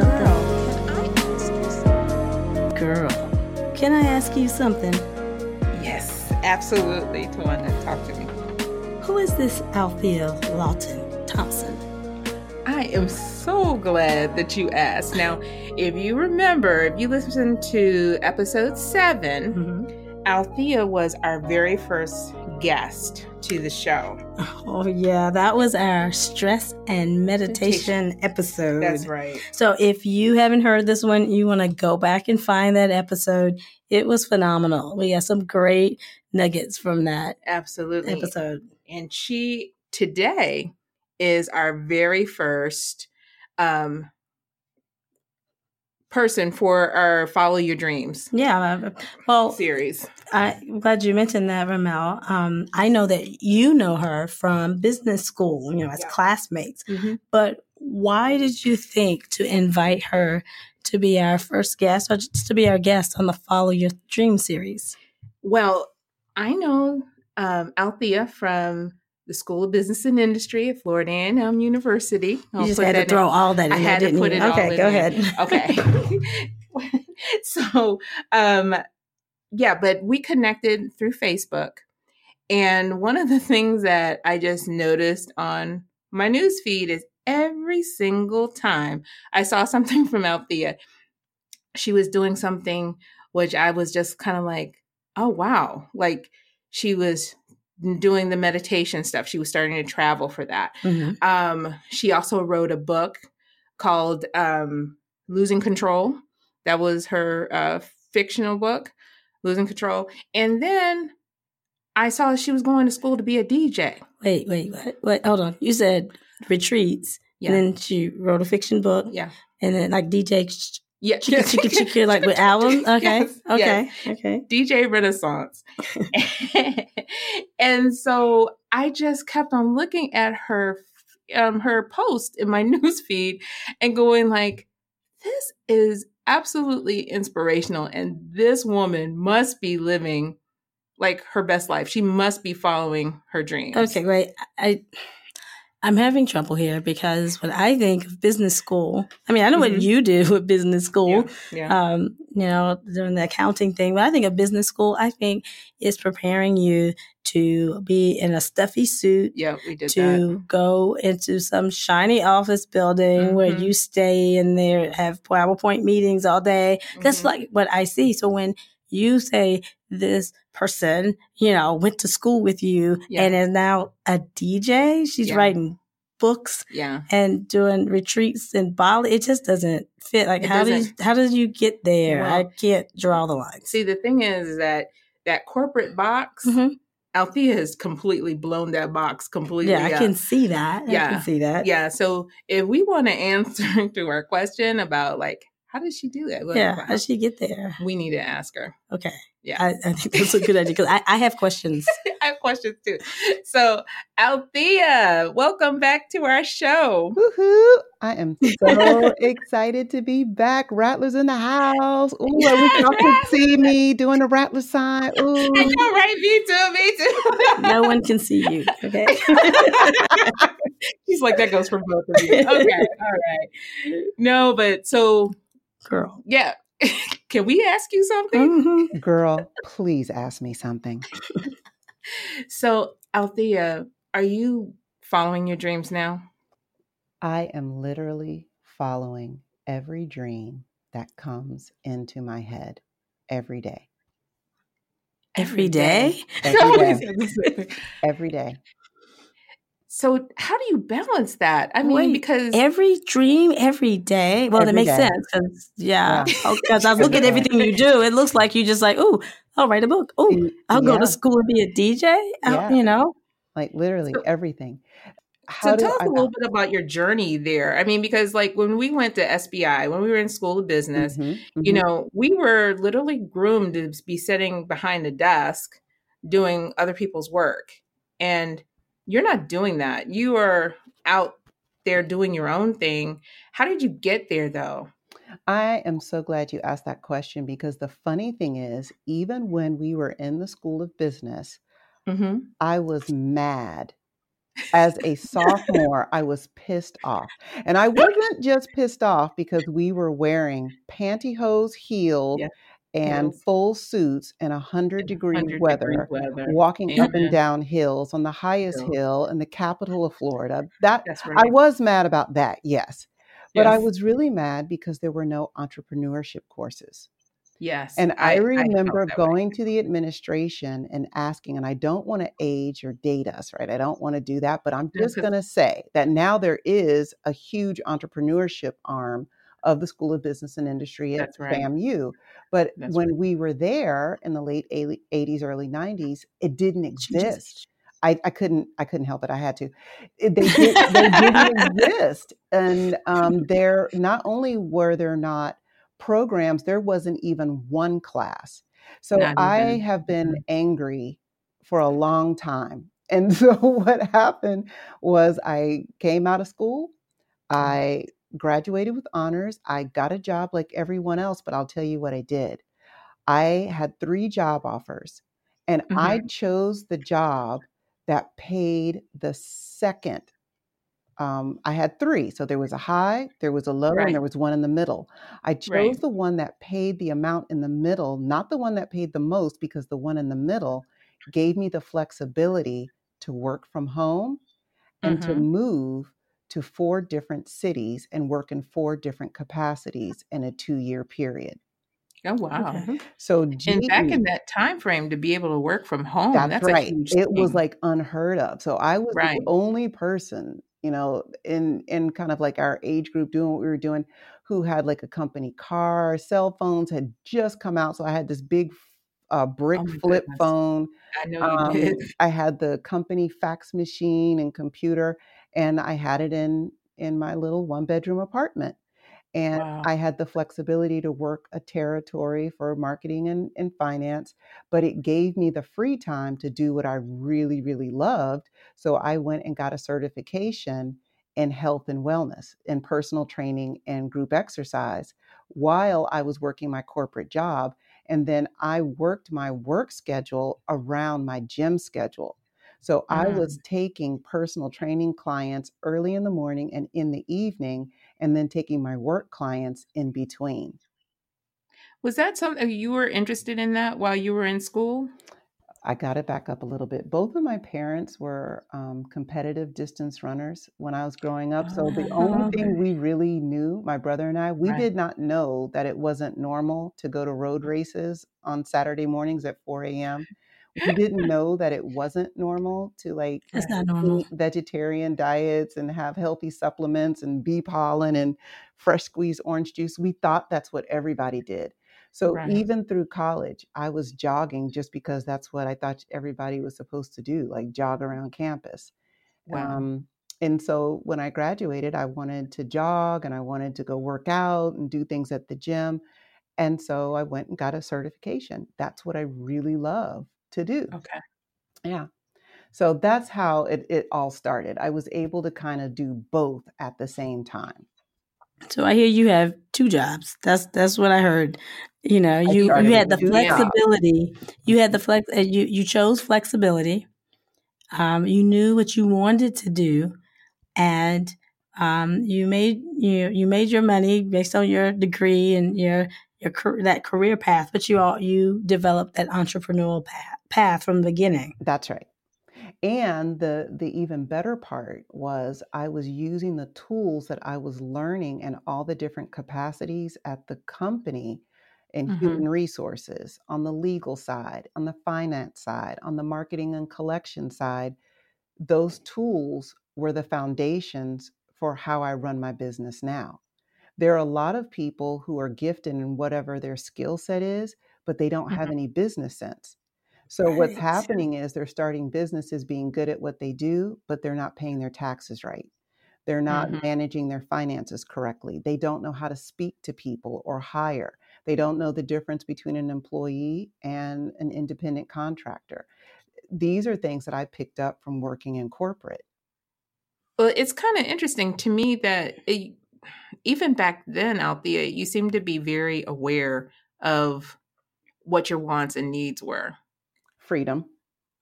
something? Girl, can I ask you something? Yes, absolutely. Tawana, talk to me. Who is this Althea Lawton Thompson? I am so glad that you asked. Now, if you remember, if you listened to episode 7 Mm-hmm. Althea was our very first guest to the show. Oh, yeah, that was our stress and meditation episode. That's right. So if you haven't heard this one, you want to go back and find that episode. It was phenomenal. We got some great nuggets from that Absolutely. episode. And she today is our very first um person for our Follow Your Dreams Yeah. uh, Well, series. I'm glad you mentioned that, Ramel. Um, I know that you know her from business school, you know, as Yeah. classmates. Mm-hmm. But why did you think to invite her to be our first guest or just to be our guest on the Follow Your Dream series? Well, I know um, Althea from the School of Business and Industry at Florida A&M University. You just had to throw all that in I there, had to put you? it Okay, go ahead. Okay. so, um, yeah, but we connected through Facebook. And one of the things that I just noticed on my news feed is every single time I saw something from Althea, she was doing something which I was just kind of like, oh, wow. Like she was doing the meditation stuff. She was starting to travel for that. Mhm. Um, she also wrote a book called um, Losing Control. That was her uh, fictional book, Losing Control. And then I saw she was going to school to be a DJ. Wait, wait, what? Wait, hold on. You said retreats, Yeah. and then she wrote a fiction book, Yeah. and then like DJ Yeah. chicka chicka chicka like with albums. Okay, Yes, okay, yes. okay. DJ Renaissance. and so I just kept on looking at her um her post in my news feed and going like this is absolutely inspirational and this woman must be living like her best life. She must be following her dreams. Okay, wait. I I'm having trouble here because when I think of business school, I mean I know what Mhm. you did with business school. Yeah. yeah. um, you know, doing the accounting thing. But I think a business school, I think, is preparing you to be in a stuffy suit, yeah, we did that. to go into some shiny office building where Mhm. you stay in there, have PowerPoint meetings all day. That's Mhm. like what I see. So when you say this person, you know, went to school with you Yeah. and is now a DJ, she's Yeah. writing books yeah. and doing retreats in Bali. It just doesn't fit. Like It how do doesn't. how did you get there? I can't draw the line. See, the thing is, that that corporate box, Mhm. Althea has completely blown that box completely. Yeah, I up. can see that. Yeah, I can see that. Yeah. So if we want to answer to our question about like how did she do that? Well, Yeah. How did she get there? we need to ask her. Okay. Yeah. I, I think that's a good idea because I, I have questions. I have questions too. So Althea, welcome back to our show. Woohoo! I am so excited to be back. Rattlers in the house. Ooh, I wish y'all could see me doing a rattler sign. Ooh. I know, right? Me too. Me too. no one can see you. Okay. She's like that goes for both of you. Okay, all right. No, but so Girl. yeah. Can we ask you something? Mhm. Girl, please ask me something. So, Althea, are you following your dreams now? I am literally following every dream that comes into my head every day. Every day? Every day. Every day. So, how do you balance that? I mean, Wait, because Every dream, every day. Well, that makes day. sense because yeah, Yeah. because I look at everything you do. It looks like you just like, oh, I'll write a book. Oh, I'll go to school and be a DJ. I'll- Yeah. You know, Like literally So- everything. so How do tell us I a little bit about your journey there. I mean, because like when we went to SBI, when we were in School of Business, Mhm, you mhm. know, we were literally groomed to be sitting behind a desk doing other people's work. And you're not doing that. You are out there doing your own thing. How did you get there though? I am so glad you asked that question because the funny thing is, even when we were in the School of Business, Mm-hmm. I was mad as a sophomore, I was pissed off. And I wasn't just pissed off because we were wearing pantyhose heels, Yeah. And Heels. full suits in a hundred degree 100 weather, degree weather. walking up and down hills on the highest Hill. hill in the capital of Florida. That That's I was mad about that, yes. But I was really mad because there were no entrepreneurship courses. Yes. And I, felt remember way. going to the administration and asking, and I don't want to age or date us, right? I don't want to do that, but I'm just going to say that now there is a huge entrepreneurship arm of the School of Business and Industry at That's right. FAMU. But That's when we were there in the late 80s, early 90s, it didn't exist. I, I couldn't I couldn't help it. I had to. They, did, they didn't exist, and um, there not only were there not programs, there wasn't even one class. So Not I even. have been angry for a long time. And so what happened was I came out of school. I graduated with honors. I got a job like everyone else, but I'll tell you what I did. I had three job offers, and I chose the job that paid the second. Um, I had three. So there was a high, there was a low, Right. and there was one in the middle. I chose Right. the one that paid the amount in the middle, not the one that paid the most, because the one in the middle gave me the flexibility to work from home and to Mhm. move to four different cities and work in four different capacities in a two year period. Oh wow. Okay. So, And back in that time frame to be able to work from home, that's, that's, a right. huge It was like unheard of. So, I was Right. the only person, you know, in in kind of like our age group doing what we were doing who had like a company car, cell phones had just come out. So, I had this big uh, brick Oh flip goodness. phone I know you Um, did. I had the company fax machine and computer, and I had it in in my little one bedroom apartment. And Wow. I had the flexibility to work a territory for marketing and, and finance, but it gave me the free time to do what I really, really loved. So I went and got a certification in health and wellness, in personal training and group exercise while I was working my corporate job. And then I worked my work schedule around my gym schedule. So I Mm. was taking personal training clients early in the morning and in the evening, and then taking my work clients in between. Was that something you were interested in that while you were in school? I got it back up a little bit. Both of my parents were um, competitive distance runners when I was growing up. So the only Oh, thing we really knew, my brother and I, we Right. did not know that it wasn't normal to go to road races on Saturday mornings at 4 a.m. We didn't know that it wasn't normal to like That's not normal. eat vegetarian diets and have healthy supplements and bee pollen and fresh squeezed orange juice. We thought that's what everybody did. So Right. even through college, I was jogging just because that's what I thought everybody was supposed to do, like jog around campus. Wow. Um, and so when I graduated, I wanted to jog and I wanted to go work out and do things at the gym. And so I went and got a certification. That's what I really love to do. Okay. Yeah. So that's how it, it all started. I was able to kind of do both at the same time. So I hear you have two jobs. That's that's what I heard. You know, you you had the two jobs. flexibility. You had the flex. uh, You you chose flexibility. Um, you knew what you wanted to do, and um, you made you you made your money based on your degree and your your that career path. But you all you developed that entrepreneurial path path from the beginning. That's right. And the the even better part was I was using the tools that I was learning in all the different capacities at the company in Mhm. human resources, on the legal side, on the finance side, on the marketing and collection side. Those tools were the foundations for how I run my business now. There are a lot of people who are gifted in whatever their skill set is, but they don't have Mhm. any business sense. So what's happening is they're starting businesses being good at what they do, but they're not paying their taxes right. They're not Mhm. managing their finances correctly. They don't know how to speak to people or hire. They don't know the difference between an employee and an independent contractor. These are things that I picked up from working in corporate. Well, it's kind of interesting to me that it, even back then, Althea, you seemed to be very aware of what your wants and needs were. Freedom.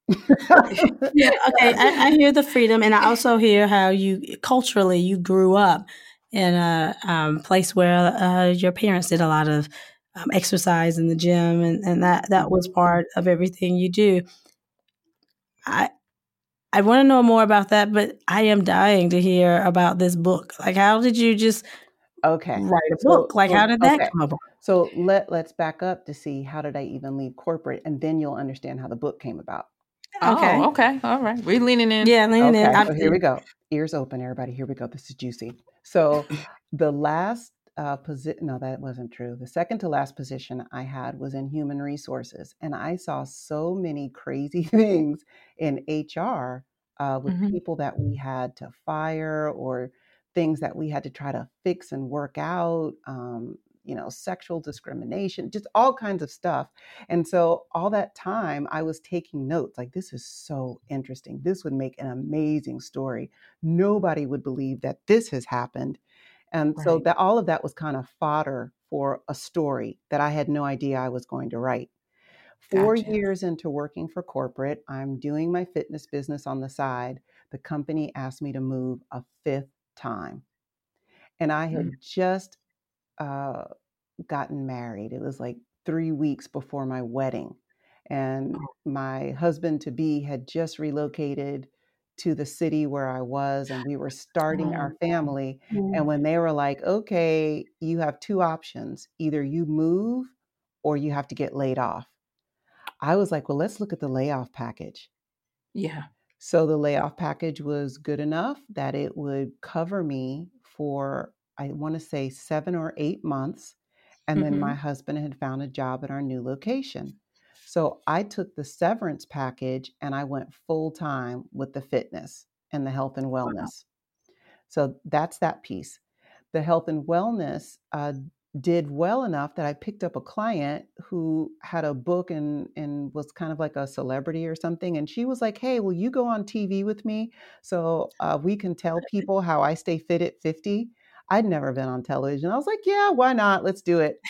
yeah, okay. I, I, hear the freedom, and I also hear how you culturally you grew up in a um, place where uh, your parents did a lot of um, exercise in the gym, and, and that that was mm-hmm. part of everything you do. I I want to know more about that, but I am dying to hear about this book. Like, how did you just okay write a book? like, how did that okay. come about? So let let's back up to see how did I even leave corporate, and then you'll understand how the book came about. Okay. Oh, okay. All right. We're leaning in. Yeah, leaning okay. in. So here we go. Ears open, everybody. Here we go. This is juicy. So the last uh, position, no, that wasn't true. The second to last position I had was in human resources. And I saw so many crazy things in HR uh, with mm-hmm. people that we had to fire or things that we had to try to fix and work out. Um, you know, sexual discrimination, just all kinds of stuff. And so all that time I was taking notes like, this is so interesting. This would make an amazing story. Nobody would believe that this has happened. And right. so that all of that was kind of fodder for a story that I had no idea I was going to write. Four gotcha. years into working for corporate, I'm doing my fitness business on the side. The company asked me to move a fifth time. And I had mm. just uh, gotten married. It was like three weeks before my wedding. And oh. my husband to be had just relocated to the city where I was, and we were starting our family. And when they were like, okay, you have two options either you move or you have to get laid off. I was like, well, let's look at the layoff package. Yeah. So the layoff package was good enough that it would cover me for I want to say seven or eight months. And mm-hmm. then my husband had found a job at our new location. So I took the severance package and I went full time with the fitness and the health and wellness. Wow. So that's that piece. The health and wellness uh, did well enough that I picked up a client who had a book and and was kind of like a celebrity or something. And she was like, "Hey, will you go on TV with me so uh, we can tell people how I stay fit at 50?" I'd never been on television. I was like, yeah, why not? Let's do it.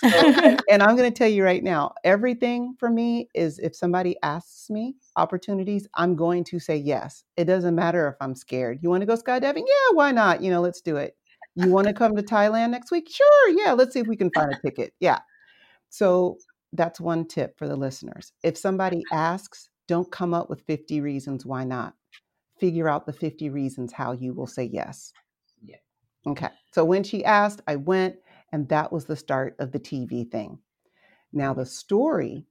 So, and I'm going to tell you right now, everything for me is if somebody asks me opportunities, I'm going to say yes. It doesn't matter if I'm scared. You want to go skydiving? Yeah, why not? You know, let's do it. You want to come to Thailand next week? Sure. Yeah, let's see if we can find a ticket. Yeah. So that's one tip for the listeners. If somebody asks, don't come up with 50 reasons why not. Figure out the 50 reasons how you will say yes. Okay. So when she asked, I went, and that was the start of the TV thing. Now, the story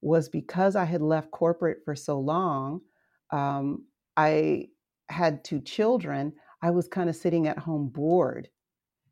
was because I had left corporate for so long, um, I had two children. I was kind of sitting at home bored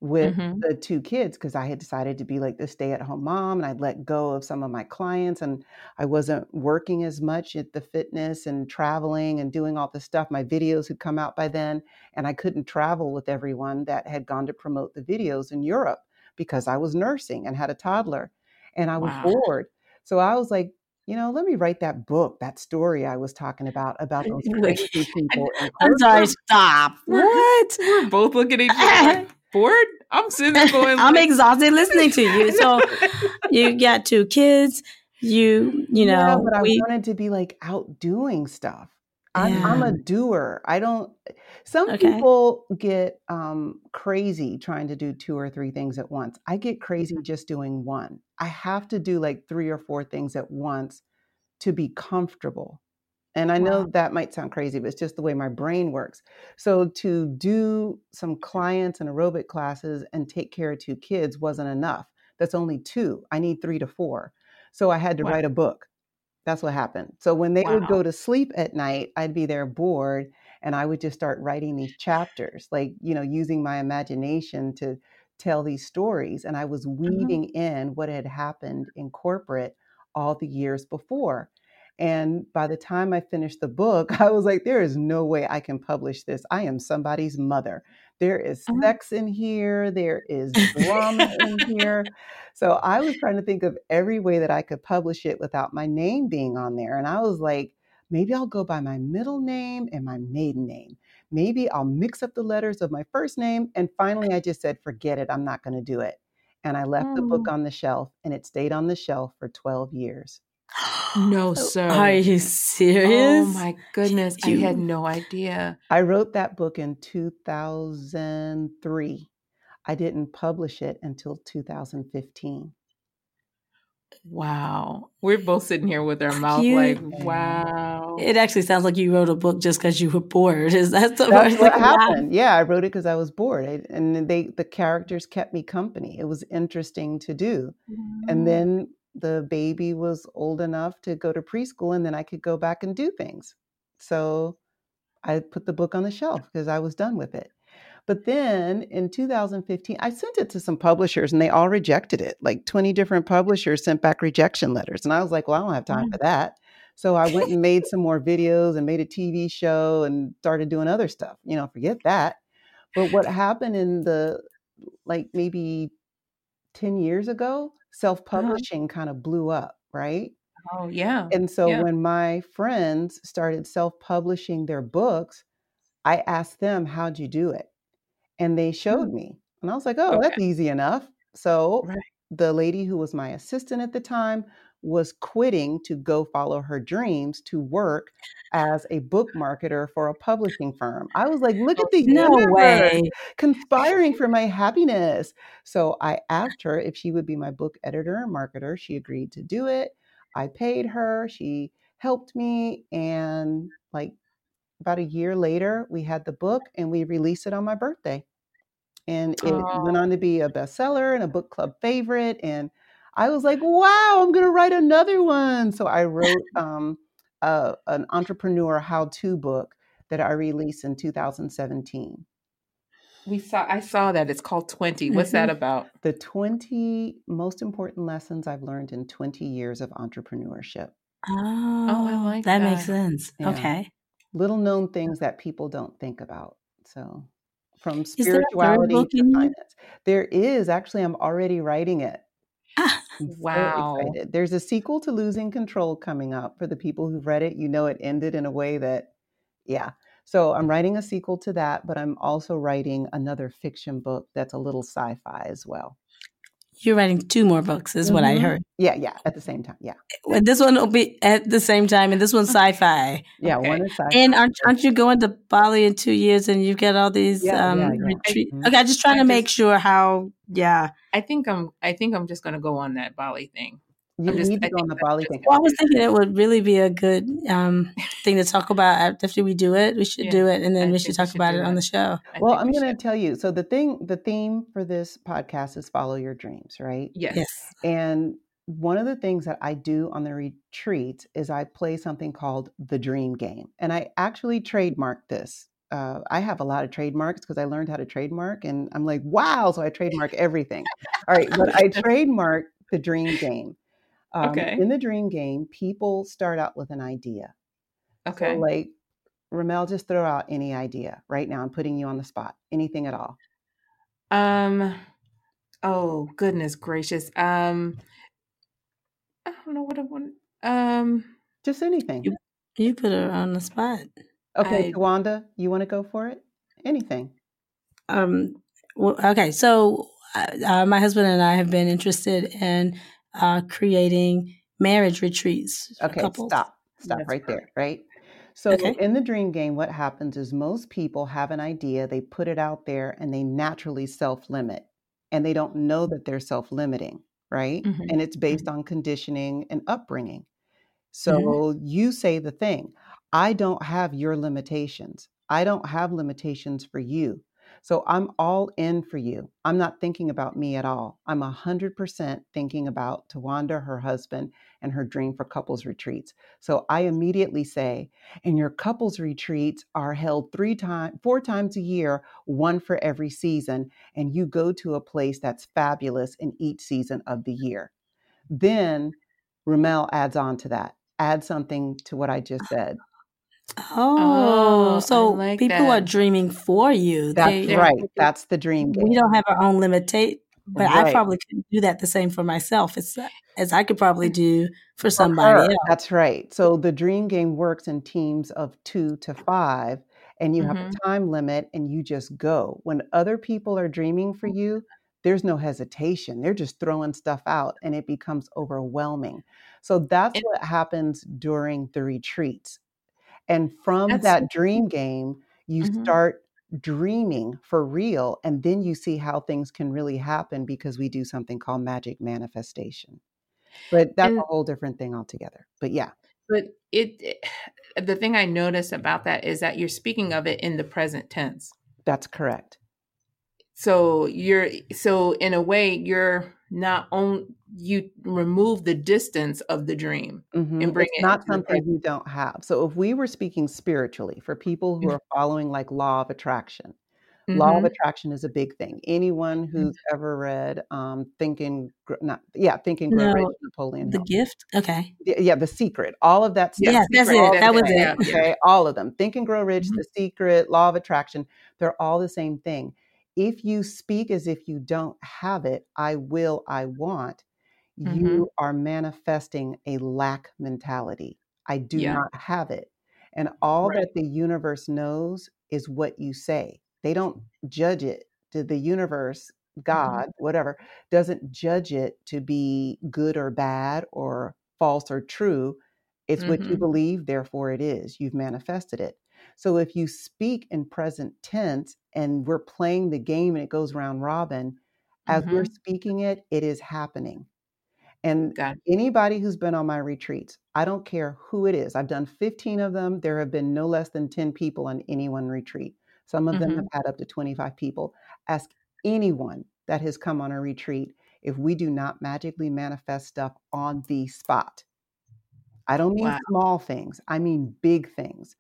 with mm-hmm. the two kids because I had decided to be like the stay at home mom and I'd let go of some of my clients and I wasn't working as much at the fitness and traveling and doing all the stuff. My videos had come out by then and I couldn't travel with everyone that had gone to promote the videos in Europe because I was nursing and had a toddler and I was wow. bored. So I was like, you know, let me write that book, that story I was talking about, about those crazy people. I'm sorry, stop. What? We're both looking at each other bored. I'm sitting there going. I'm like, exhausted listening to you. So you got two kids. You you know, yeah, but we, I wanted to be like out doing stuff. I'm, yeah. I'm a doer. I don't. Some okay. people get um, crazy trying to do two or three things at once. I get crazy just doing one. I have to do like three or four things at once to be comfortable. And I know wow. that might sound crazy, but it's just the way my brain works. So to do some clients and aerobic classes and take care of two kids wasn't enough. That's only two. I need three to four. So I had to wow. write a book. That's what happened. So when they wow. would go to sleep at night, I'd be there bored and I would just start writing these chapters, like, you know, using my imagination to tell these stories. And I was weaving mm-hmm. in what had happened in corporate all the years before. And by the time I finished the book, I was like, there is no way I can publish this. I am somebody's mother. There is uh-huh. sex in here, there is drama in here. So I was trying to think of every way that I could publish it without my name being on there. And I was like, maybe I'll go by my middle name and my maiden name. Maybe I'll mix up the letters of my first name. And finally, I just said, forget it. I'm not going to do it. And I left the book on the shelf and it stayed on the shelf for 12 years. No, sir. Are you serious? Oh my goodness. I had no idea. I wrote that book in 2003. I didn't publish it until 2015. Wow. We're both sitting here with our mouth You- like, wow. It actually sounds like you wrote a book just because you were bored. Is that the That's what Wow. happened. Yeah, I wrote it because I was bored, I, and they the characters kept me company. It was interesting to do. Mm-hmm. And then the baby was old enough to go to preschool, and then I could go back and do things. So I put the book on the shelf because I was done with it. But then in 2015, I sent it to some publishers and they all rejected it. Like 20 different publishers sent back rejection letters. And I was like, well, I don't have time mm. for that. So I went and made some more videos and made a TV show and started doing other stuff. You know, forget that. But what happened in the like maybe 10 years ago, Uh-huh. self publishing kind of blew up, right? oh, yeah. And so Yeah. when my friends started self publishing their books, I asked them, How'd you do it? And they showed mm. me. And I was like, Oh, that's easy enough. So Right. the lady who was my assistant at the time was quitting to go follow her dreams to work as a book marketer for a publishing firm. I was like, look oh, at the No universe way. conspiring for my happiness. So I asked her if she would be my book editor and marketer. She agreed to do it. I paid her. She helped me. And like about a year later, we had the book and we released it on my birthday. And it went Oh. on to be a bestseller and a book club favorite. And I was like, wow, I'm going to write another one. So I wrote um, a, an entrepreneur how to book that I released in 2017. We saw I saw that. It's called 20. What's that Mm-hmm. about? The 20 most important lessons I've learned in 20 years of entrepreneurship. Oh, oh I like that That makes sense. Yeah. Okay. Little known things that people don't think about. So, from there a third spirituality to finance. There is actually, I'm already writing it. I'm so Wow. excited. There's a sequel to Losing Control coming up. For the people who've read it, you know it ended in a way that, yeah. So I'm writing a sequel to that, but I'm also writing another fiction book that's a little sci fi as well. You're writing two more books, is what I Mhm. heard. Yeah, yeah, at the same time. Yeah. Well, This one will be at the same time, and this one's sci-fi. Yeah, Okay. one is sci fi. And aren't, aren't you going to Bali in two years, and you've got all these Yeah, um, yeah, yeah. retreat? Mhm. Okay, I'm just trying I to make sure how. Yeah. I think I'm I think I'm just gonna go on that Bali thing. You I'm just- need to go on the Bali thing. Well, I was thinking it would really be a good um, thing to talk about after we do it. We should Yeah, do it, and then I we think should we talk should about do it on the show. I Well, I'm we going to tell you. So the thing, the theme for this podcast is follow your dreams, right? Yes. Yes. And one of the things that I do on the retreat is I play something called the dream game. And I actually trademarked this. Uh, I have a lot of trademarks because I learned how to trademark and I'm like, wow. So I trademark everything. All right. But I trademark the dream game. Um, Okay. In the dream game, people start out with an idea. Okay. So, like, Ramel, just throw out any idea right now. I'm putting you on the spot. Anything at all. Um oh goodness gracious. Um I don't know what I want. Um Just anything. You- You put her on the spot. Okay, I- Tawanda, you want to go for it? Anything. Um, well, okay, so uh, uh, my husband and I have been interested in uh, creating marriage retreats for Okay, couples. stop. Stop That's right there, right? So Okay. in the dream game, what happens is most people have an idea, they put it out there, and they naturally self limit. And they don't know that they're self limiting, right? Mhm. And it's based on conditioning and upbringing. So you say the thing I don't have your limitations. I don't have limitations for you. So I'm all in for you. I'm not thinking about me at all. I'm 100% thinking about Tawanda, her husband, and her dream for couples retreats. So I immediately say, and your couples retreats are held three times, four times a year, one for every season, and you go to a place that's fabulous in each season of the year. Then Ramel adds on to that, add something to what I just ah. said. Oh, Oh, so like people are dreaming for you. That's They- right. That's the dream game. we don't have our own limitate, but I probably could do that the same for myself as as I could probably do for For somebody her, else. That's right. So the dream game works in teams of two to five, and you have Mhm. a time limit and you just go. When other people are dreaming for you, there's no hesitation. They're just throwing stuff out and it becomes overwhelming. So that's And- what happens during the retreats. And from That's- that dream game, you Mhm. start dreaming for real. And then you see how things can really happen because we do something called magic manifestation. But that's And- a whole different thing altogether. But yeah, But it, it- the thing I notice about that is that you're speaking of it in the present tense. that's correct. So you're so in a way you're not on you remove the distance of the dream. Mhm. bring it's it not something you don't have. So if we were speaking spiritually for people who Mhm. are following like law of attraction, law of Mhm. attraction is a big thing. Anyone who's ever read um, Think and Gr- not yeah, thinking and Grow No, Rich, Napoleon The Hill. gift. Okay. Y- Yeah, The Secret, all of that stuff. Yes, that's it. That was it, yeah, yeah. Okay, all of them. Think and Grow Rich. The Secret, Law of Attraction, they're all the same thing. If you speak as if you don't have it, I will, I want, Mhm. you are manifesting a lack mentality. I do Yeah. not have it. And all Right. that the universe knows is what you say. They don't judge it. The the universe, Mm-hmm. God, whatever, doesn't judge it to be good or bad or false or true. It's what you Mhm. believe, therefore it is. You've manifested it. So if you speak in present tense and we're playing the game and it goes round robin, as we're Mhm. speaking it, it is happening. And anybody who's been on my retreats, I don't care who it is. I've done 15 of them. There have been no less than 10 people on any one retreat. Some of them Mhm. have had up to 25 people. Ask anyone that has come on a retreat if we do not magically manifest stuff on the spot. I don't mean Wow. small things, I mean big things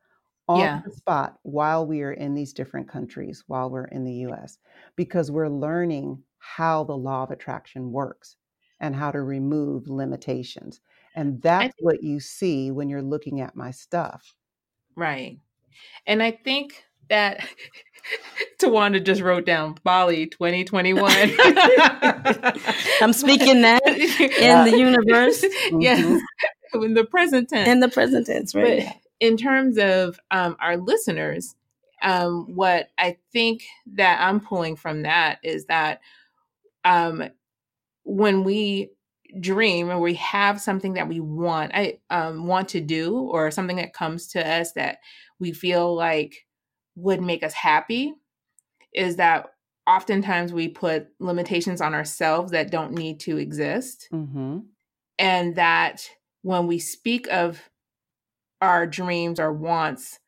on Yeah. the spot while we are in these different countries, while we're in the US, because we're learning how the law of attraction works and how to remove limitations. And that's think- what you see when you're looking at my stuff. Right. And I think that Tawanda just wrote down Bali 2021. I'm speaking that in the universe Yes. Mhm. In the present tense. in the present tense, right? But in terms of um, our listeners, um, what I think that I'm pulling from that is that um, when we dream or we have something that we want, I um, want to do, or something that comes to us that we feel like would make us happy, is that oftentimes we put limitations on ourselves that don't need to exist Mhm. and that when we speak of our dreams or wants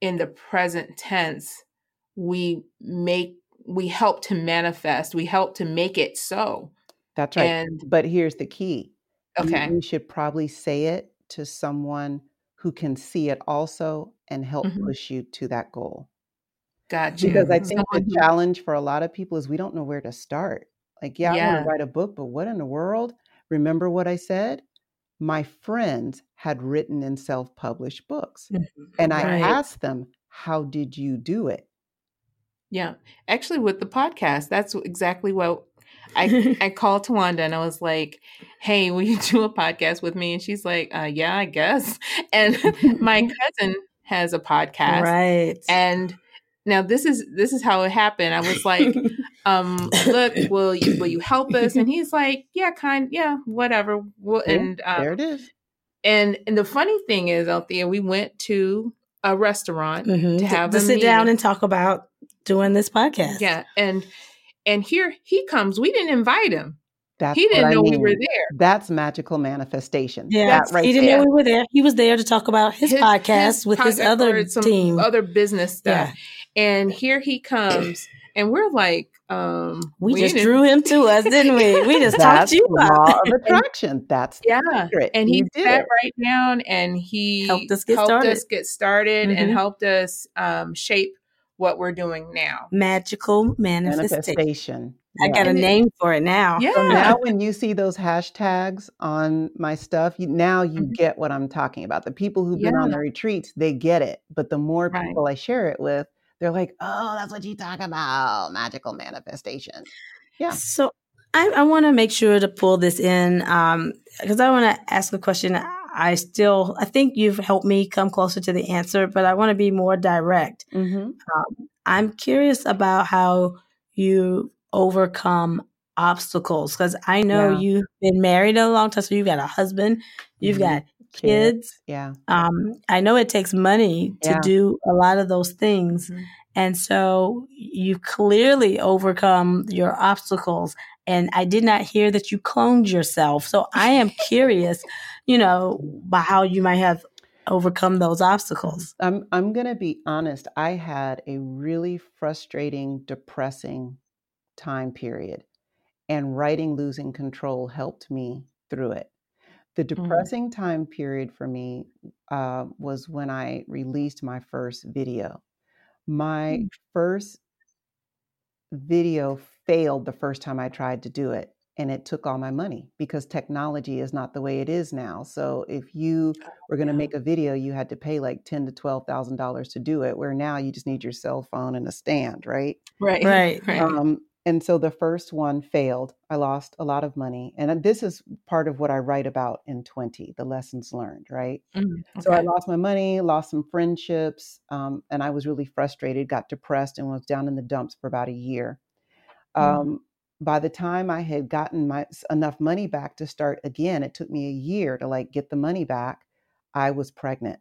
in the present tense we make we help to manifest we help to make it so That's right. and but here's the key. You- okay You, should probably say it to someone who can see it also and help Mhm. push you to that goal. got you Because I think Someone the challenge for a lot of people is we don't know where to start. Like, yeah, I want to write a book, but what in the world? Remember what I said? My friends had written and self published books. And I Right. asked them, How did you do it? yeah actually with the podcast that's exactly what I, I called Tawanda and I was like, "Hey, will you do a podcast with me?" And she's like, uh, "Yeah, I guess." And my cousin has a podcast, right. and now this is this is how it happened. I was like, um, "Look, will you will you help us?" And he's like, "Yeah, kind, yeah, whatever." Well, and um, there it is. and and the funny thing is, Althea, we went to a restaurant Mhm. to have to sit down and talk about doing this podcast. Yeah, and and here he comes. We didn't invite him. That's he didn't I know we were there. That's magical manifestation. Yeah, That right he didn't there. know we were there. He was there to talk about his, podcast with his other team. other business stuff. Yeah. And here he comes, and we're like, um, we, just didn't- drew him to us, didn't we? We just talked That's you law up. of attraction. That's the Yeah, secret. and he did sat it. right down and he Helped us get started. us get started and Mhm. helped us um, shape what we're doing now. Magical manifestation. manifestation. I Yeah. got a And it- name for it now. Yeah. So now when you see those hashtags on my stuff, you, now you Mhm. get what I'm talking about. The people who've been on the retreats, they get it. But the more Right. people I share it with, they're like, oh, that's what you talk about. Magical manifestation. Yeah. So I, I want to make sure to pull this in because I want to ask a question. I still, I think you've helped me come closer to the answer, but I want to be more direct. Mm-hmm. I'm curious about how you overcome obstacles? Because I know Yeah. you've been married a long time, so you've got a husband, you've Mhm. got Kids. Yeah. Um, I know it takes money to Yeah. do a lot of those things. Mhm. And so you've clearly overcome your obstacles. And I did not hear that you cloned yourself. So I am curious, you know, by how you might have overcome those obstacles. I'm I'm gonna be honest. I had a really frustrating, depressing time period, and writing "Losing Control" helped me through it. The Mm. depressing time period for me uh, was when I released my first video. My Mm. first video failed the first time I tried to do it, and it took all my money because technology is not the way it is now. So if you were going to make a video, you had to pay like ten to twelve thousand dollars to do it. Where now you just need your cell phone and a stand, right? Right. Right. Right. Um, and so the first one failed. I lost a lot of money, and this is part of what I write about in Twenty: the lessons learned, right? Mm, So I lost my money, lost some friendships, um, and I was really frustrated, got depressed, and was down in the dumps for about a year. Mm. Um, by the time I had gotten my enough money back to start again, it took me a year to like get the money back. I was pregnant,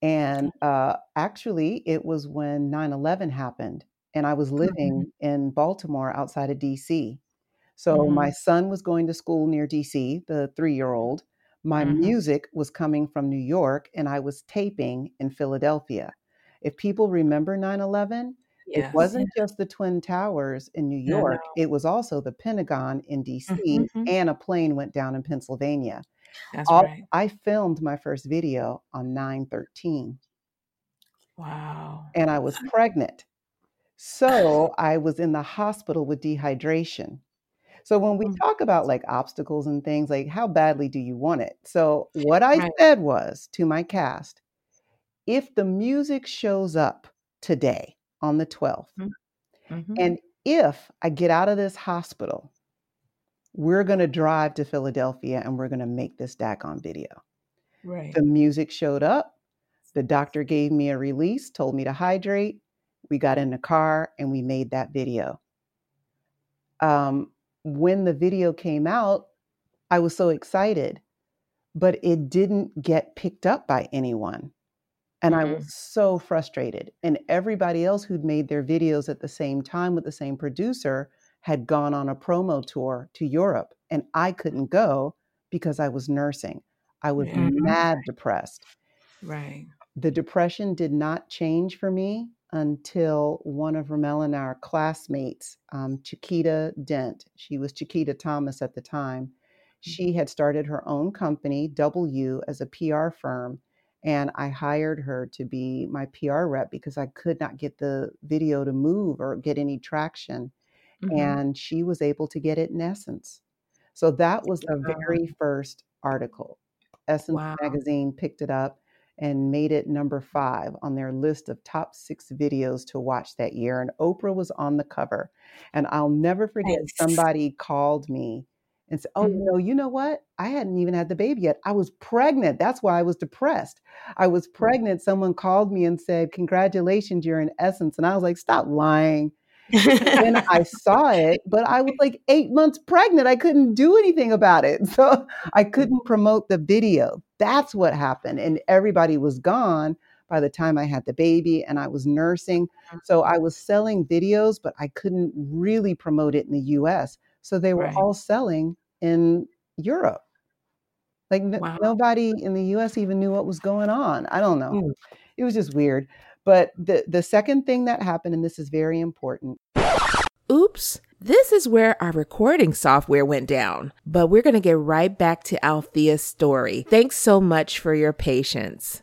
and uh, actually, it was when 9/11 happened, and I was living in Baltimore outside of DC. So my Mhm. son was going to school near DC, the three-year-old. My Mhm. music was coming from New York, and I was taping in Philadelphia. If people remember 9/11, it wasn't just the Twin Towers in New York, no. it was also the Pentagon in DC, Mhm. and a plane went down in Pennsylvania. That's All right. I filmed my first video on 9/13, Wow. and I was pregnant. So I was in the hospital with dehydration. So when we Mm. talk about like obstacles and things, like how badly do you want it? So what I Right. said was to my cast, if the music shows up today on the 12th, Mhm. Mhm. and if I get out of this hospital, we're going to drive to Philadelphia and we're going to make this daggone video. Right. The music showed up. The doctor gave me a release, told me to hydrate. We got in the car and we made that video. Um, when the video came out, I was so excited, but it didn't get picked up by anyone. And I Mm. was so frustrated. And everybody else who'd made their videos at the same time with the same producer had gone on a promo tour to Europe. And I couldn't go because I was nursing. I was Yeah. mad depressed. Right. The depression did not change for me until one of Ramel and our classmates, um, Chiquita Dent, she was Chiquita Thomas at the time. She had started her own company, W, as a PR firm. And I hired her to be my PR rep because I could not get the video to move or get any traction. Mhm. And she was able to get it in Essence. So that was the very first article. Essence Wow. Magazine picked it up and made it number five on their list of top six videos to watch that year. And Oprah was on the cover. And I'll never forget Nice. somebody called me and said, Oh, Mhm. no, you know what? I hadn't even had the baby yet. I was pregnant. That's why I was depressed. I was pregnant. Someone called me and said, Congratulations, you're in Essence. And I was like, Stop lying. Then I saw it, but I was like eight months pregnant. I couldn't do anything about it. So I couldn't promote the video. That's what happened. And everybody was gone by the time I had the baby and I was nursing. So I was selling videos, but I couldn't really promote it in the US. So they were Right. all selling in Europe. Like n- Wow. nobody in the US even knew what was going on. I don't know. Mm. It was just weird. But the, the second thing that happened, and this is very important. Oops, this is where our recording software went down. But we're going to get right back to Althea's story. Thanks so much for your patience.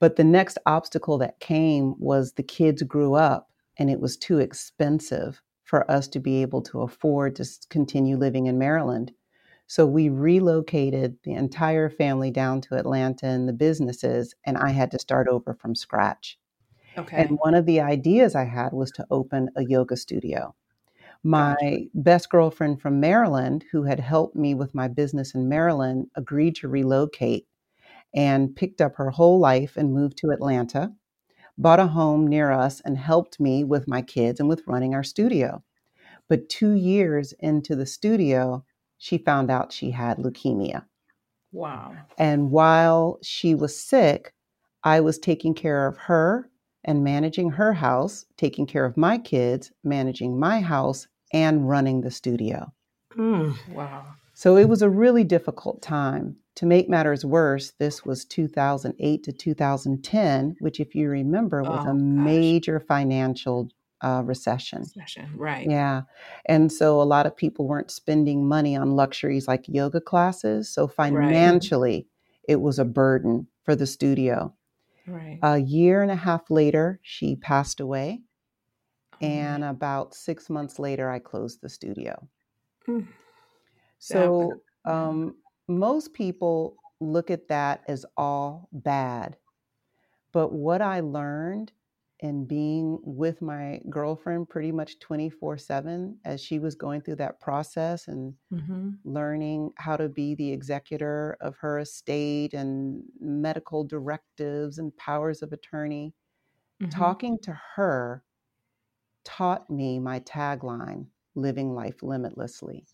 But the next obstacle that came was the kids grew up and it was too expensive for us to be able to afford to continue living in Maryland. So we relocated the entire family down to Atlanta and the businesses, and I had to start over from scratch. Okay. And one of the ideas I had was to open a yoga studio. My best girlfriend from Maryland, who had helped me with my business in Maryland, agreed to relocate and picked up her whole life and moved to Atlanta, bought a home near us, and helped me with my kids and with running our studio. But two years into the studio, she found out she had leukemia. Wow. And while she was sick, I was taking care of her and managing her house, taking care of my kids, managing my house, and running the studio. Mm. Wow. So it was a really difficult time. To make matters worse, this was 2008 to 2010, which, if you remember, was Oh, a gosh. major financial uh, recession. Session. Right. Yeah. And so a lot of people weren't spending money on luxuries like yoga classes. So financially, it was a burden for the studio. Right. A year and a half later, she passed away. Oh, And man. about six months later, I closed the studio. Mm. So um, most people look at that as all bad. But what I learned in being with my girlfriend pretty much 24 7 as she was going through that process and Mhm. learning how to be the executor of her estate and medical directives and powers of attorney, Mhm. talking to her taught me my tagline living life limitlessly.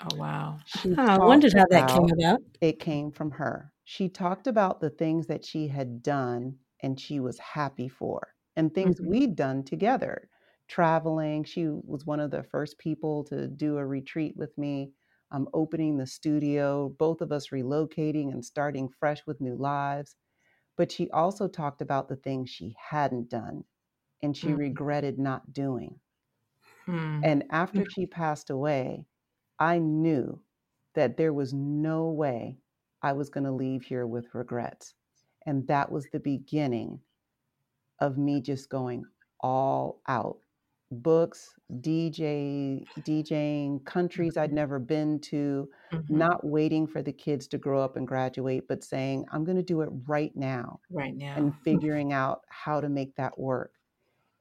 Oh wow. She Huh, I wondered how that came about. it came from her. She talked about the things that she had done and she was happy for, and things Mhm. we'd done together. Traveling, she was one of the first people to do a retreat with me, um, opening the studio, both of us relocating and starting fresh with new lives. But she also talked about the things she hadn't done and she Mm. regretted not doing. Hmm. And after she passed away, I knew that there was no way I was going to leave here with regrets. And that was the beginning of me just going all out. Books, DJ, DJing, countries I'd never been to, Mhm. not waiting for the kids to grow up and graduate, but saying, I'm going to do it right now Right now. and figuring out how to make that work.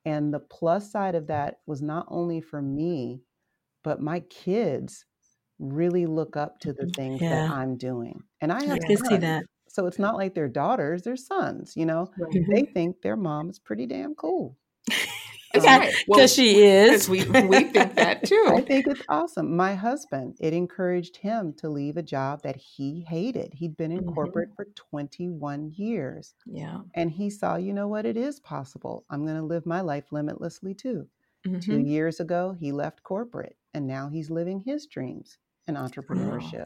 And the plus side of that was not only for me, but my kids really look up to the Mhm. things Yeah. that I'm doing. And I I have Yeah. can see that. So it's not like they're daughters, they're sons, you know. Right. Mhm. They think their mom is pretty damn cool. That's Um, right. Because Well, she is. we we think that too. I think it's awesome. My husband, it encouraged him to leave a job that he hated. He'd been in Mhm. corporate for 21 years. Yeah. And he saw, you know what, it is possible. I'm going to live my life limitlessly too. Two Mhm. years ago, he left corporate and now he's living his dreams in Wow.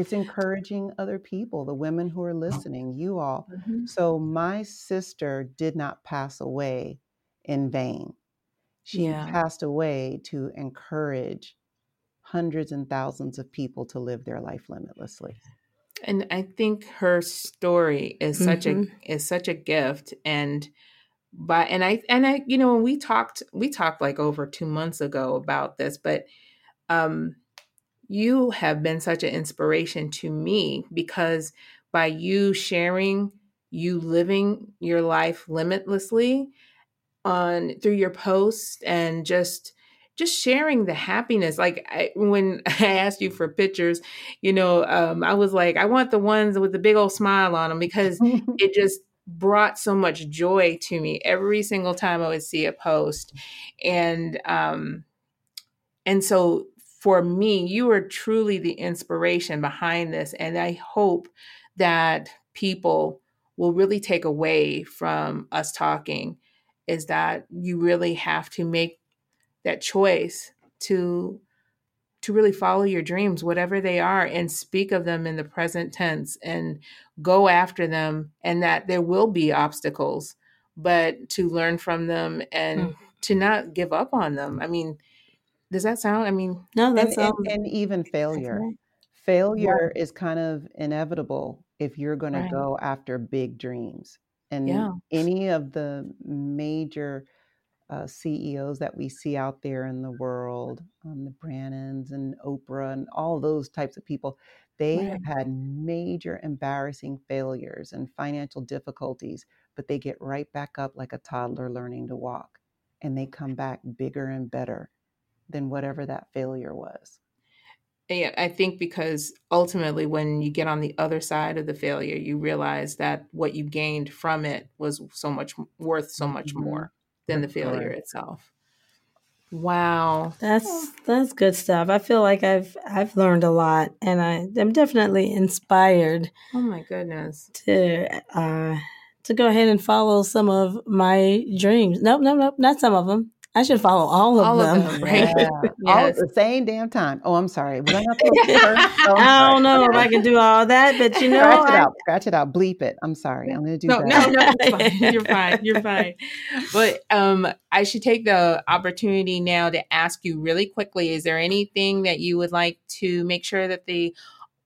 It's encouraging other people, the women who are listening, you all. Mhm. So, my sister did not pass away in vain. She Yeah. passed away to encourage hundreds and thousands of people to live their life limitlessly. And I think her story is such a Mhm. is such a gift and by and I and I you know when we talked we talked like over 2 months ago about this but um you have been such an inspiration to me because by you sharing you living your life limitlessly on through your posts and just just sharing the happiness. Like I, when i asked you for pictures you know um, i was like i want the ones with the big old smile on them because it just brought so much joy to me every single time i would see a post. And um and so for me you are truly the inspiration behind this and i hope that people will really take away from us talking is that you really have to make that choice to to really follow your dreams whatever they are and speak of them in the present tense and go after them and that there will be obstacles but to learn from them and Mm. to not give up on them i mean does that sound i mean No, that and, and, and even that's failure. right. Failure is kind of inevitable if you're going to go after big dreams. And Yeah. any of the major uh, CEOs that we see out there in the world, um, the Bransons and Oprah and all those types of people, they Right. have had major embarrassing failures and financial difficulties, but they get right back up like a toddler learning to walk. And they come back bigger and better than whatever that failure was. Yeah, I think because ultimately, when you get on the other side of the failure, you realize that what you gained from it was so much worth so much Mhm. more than the failure Correct. itself. Wow. That's that's good stuff. I feel like I've I've learned a lot and I am definitely inspired Oh my goodness. to uh to go ahead and follow some of my dreams. Nope, nope, nope, not some of them. I should follow all of All of them. them, right? Yeah. All at the same damn time. Oh, I'm sorry. Was I not first? Oh, I'm I don't know if I can do all that, but you know, Scratch it out. Scratch it out. Bleep it. I'm sorry. I'm going to do No, that. no, no, it's fine. You're fine. You're fine. But um, I should take the opportunity now to ask you really quickly: Is there anything that you would like to make sure that the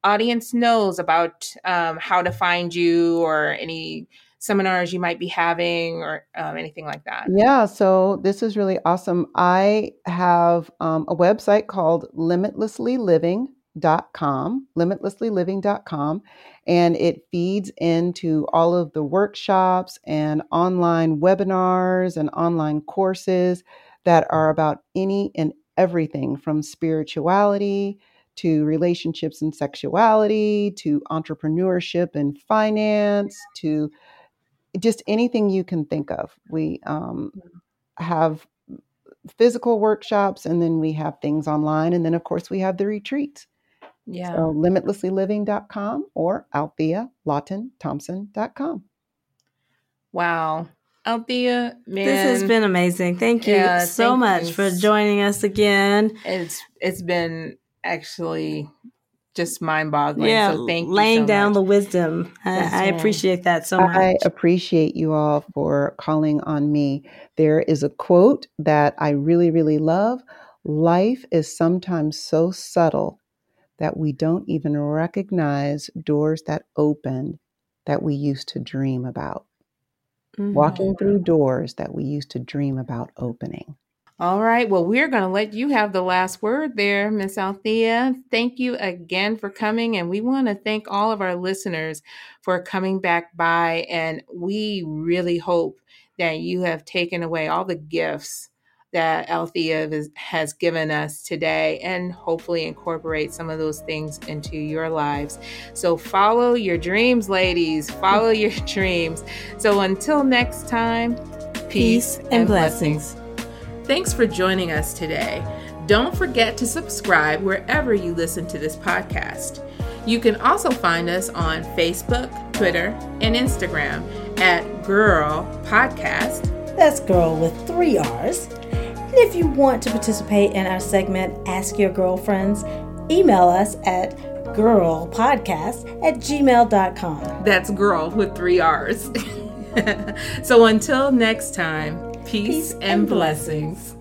audience knows about um, how to find you, or any seminars you might be having, or um, anything like that? Yeah, so this is really awesome. I have um, a website called limitlesslyliving.com, limitlesslyliving.com, and it feeds into all of the workshops and online webinars and online courses that are about any and everything from spirituality to relationships and sexuality to entrepreneurship and finance to just anything you can think of. We um, have physical workshops and then we have things online. And then, of course, we have the retreats. Yeah. So, limitlesslyliving.com or Althea Lawton Thompson.com. Wow. Althea, man, this has been amazing. Thank you Yeah, so thank much you. for joining us again. it's it's been actually just mind boggling. yeah, so thank you. laying so down much. the wisdom. I, I appreciate that so much. I appreciate you all for calling on me. There is a quote that I really, really love Life is sometimes so subtle that we don't even recognize doors that open that we used to dream about. Mhm. Walking through doors that we used to dream about opening. All right. Well, we're going to let you have the last word there, Miss Althea. Thank you again for coming. And we want to thank all of our listeners for coming back by. And we really hope that you have taken away all the gifts that Althea has- given us today and hopefully incorporate some of those things into your lives. So follow your dreams, ladies. Follow your dreams. So until next time, Peace and blessings. Thanks for joining us today. Don't forget to subscribe wherever you listen to this podcast. You can also find us on Facebook, Twitter, and Instagram at Girl Podcast. That's girl with three R's. And if you want to participate in our segment, Ask Your Girlfriends, email us at girlpodcast at gmail.com. That's girl with three R's. so until next time, peace, Peace and and blessings.